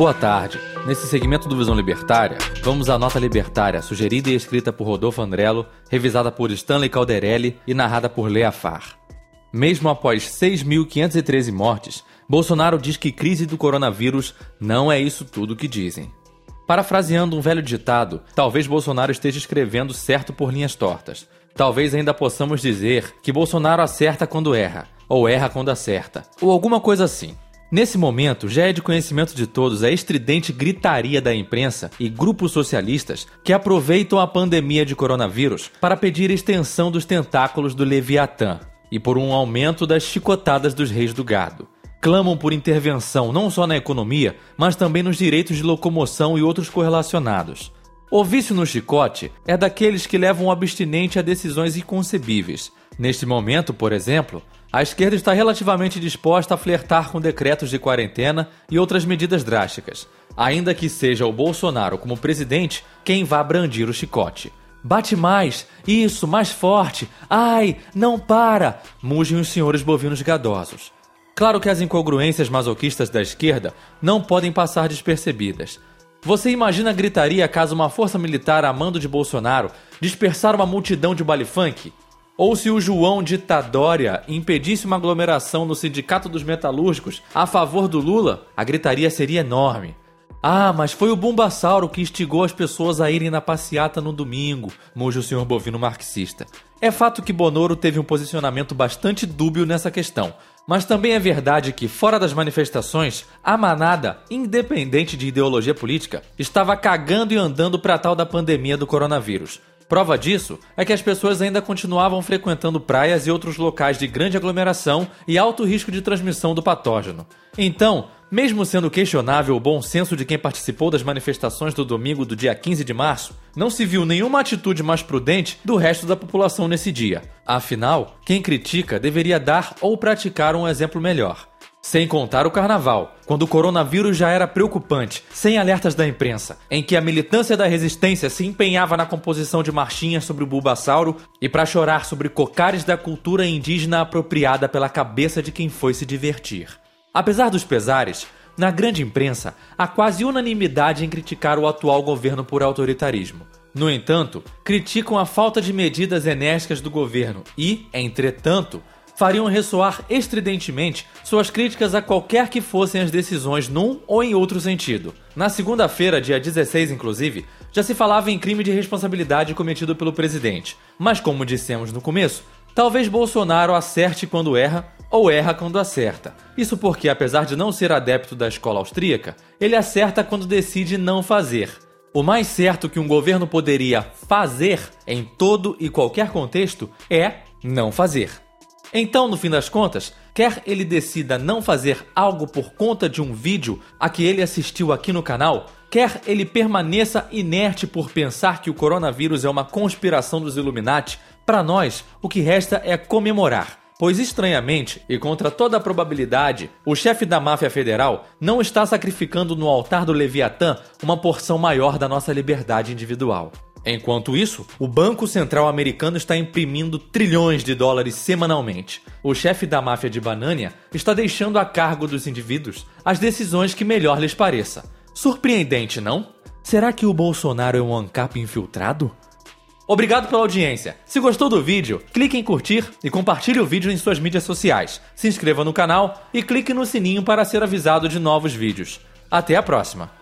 Boa tarde. Nesse segmento do Visão Libertária, vamos à nota libertária, sugerida e escrita por Rodolfo Andrello, revisada por Stanley Calderelli e narrada por Lea Farr. Mesmo após 6.513 mortes, Bolsonaro diz que crise do coronavírus não é isso tudo que dizem. Parafraseando um velho ditado, talvez Bolsonaro esteja escrevendo certo por linhas tortas. Talvez ainda possamos dizer que Bolsonaro acerta quando erra, ou erra quando acerta, ou alguma coisa assim. Nesse momento, já é de conhecimento de todos a estridente gritaria da imprensa e grupos socialistas que aproveitam a pandemia de coronavírus para pedir extensão dos tentáculos do Leviatã e por um aumento das chicotadas dos reis do gado. Clamam por intervenção não só na economia, mas também nos direitos de locomoção e outros correlacionados. O vício no chicote é daqueles que levam o abstinente a decisões inconcebíveis. Neste momento, por exemplo, a esquerda está relativamente disposta a flertar com decretos de quarentena e outras medidas drásticas, ainda que seja o Bolsonaro como presidente quem vá brandir o chicote. Bate mais, isso, mais forte. Ai, não para! Mugem os senhores bovinos gadosos. Claro que as incongruências masoquistas da esquerda não podem passar despercebidas. Você imagina a gritaria caso uma força militar a mando de Bolsonaro dispersar uma multidão de baile funk? Ou se o João de Tadória impedisse uma aglomeração no Sindicato dos Metalúrgicos a favor do Lula, a gritaria seria enorme. Ah, mas foi o Bumbasauro que instigou as pessoas a irem na passeata no domingo, muge o senhor bovino marxista. É fato que Bonoro teve um posicionamento bastante dúbio nessa questão, mas também é verdade que, fora das manifestações, a manada, independente de ideologia política, estava cagando e andando para tal da pandemia do coronavírus. Prova disso é que as pessoas ainda continuavam frequentando praias e outros locais de grande aglomeração e alto risco de transmissão do patógeno. Então, mesmo sendo questionável o bom senso de quem participou das manifestações do domingo do dia 15 de março, não se viu nenhuma atitude mais prudente do resto da população nesse dia. Afinal, quem critica deveria dar ou praticar um exemplo melhor. Sem contar o carnaval, quando o coronavírus já era preocupante, sem alertas da imprensa, em que a militância da resistência se empenhava na composição de marchinhas sobre o Bulbasauro e para chorar sobre cocares da cultura indígena apropriada pela cabeça de quem foi se divertir. Apesar dos pesares, na grande imprensa há quase unanimidade em criticar o atual governo por autoritarismo. No entanto, criticam a falta de medidas enérgicas do governo e, entretanto, fariam ressoar estridentemente suas críticas a qualquer que fossem as decisões num ou em outro sentido. Na segunda-feira, dia 16, inclusive, já se falava em crime de responsabilidade cometido pelo presidente. Mas, como dissemos no começo, talvez Bolsonaro acerte quando erra ou erra quando acerta. Isso porque, apesar de não ser adepto da escola austríaca, ele acerta quando decide não fazer. O mais certo que um governo poderia fazer em todo e qualquer contexto é não fazer. Então, no fim das contas, quer ele decida não fazer algo por conta de um vídeo a que ele assistiu aqui no canal, quer ele permaneça inerte por pensar que o coronavírus é uma conspiração dos Illuminati, para nós o que resta é comemorar. Pois estranhamente, e contra toda a probabilidade, o chefe da máfia federal não está sacrificando no altar do Leviatã uma porção maior da nossa liberdade individual. Enquanto isso, o Banco Central americano está imprimindo trilhões de dólares semanalmente. O chefe da máfia de Banânia está deixando a cargo dos indivíduos as decisões que melhor lhes pareça. Surpreendente, não? Será que o Bolsonaro é um ANCAP infiltrado? Obrigado pela audiência. Se gostou do vídeo, clique em curtir e compartilhe o vídeo em suas mídias sociais. Se inscreva no canal e clique no sininho para ser avisado de novos vídeos. Até a próxima!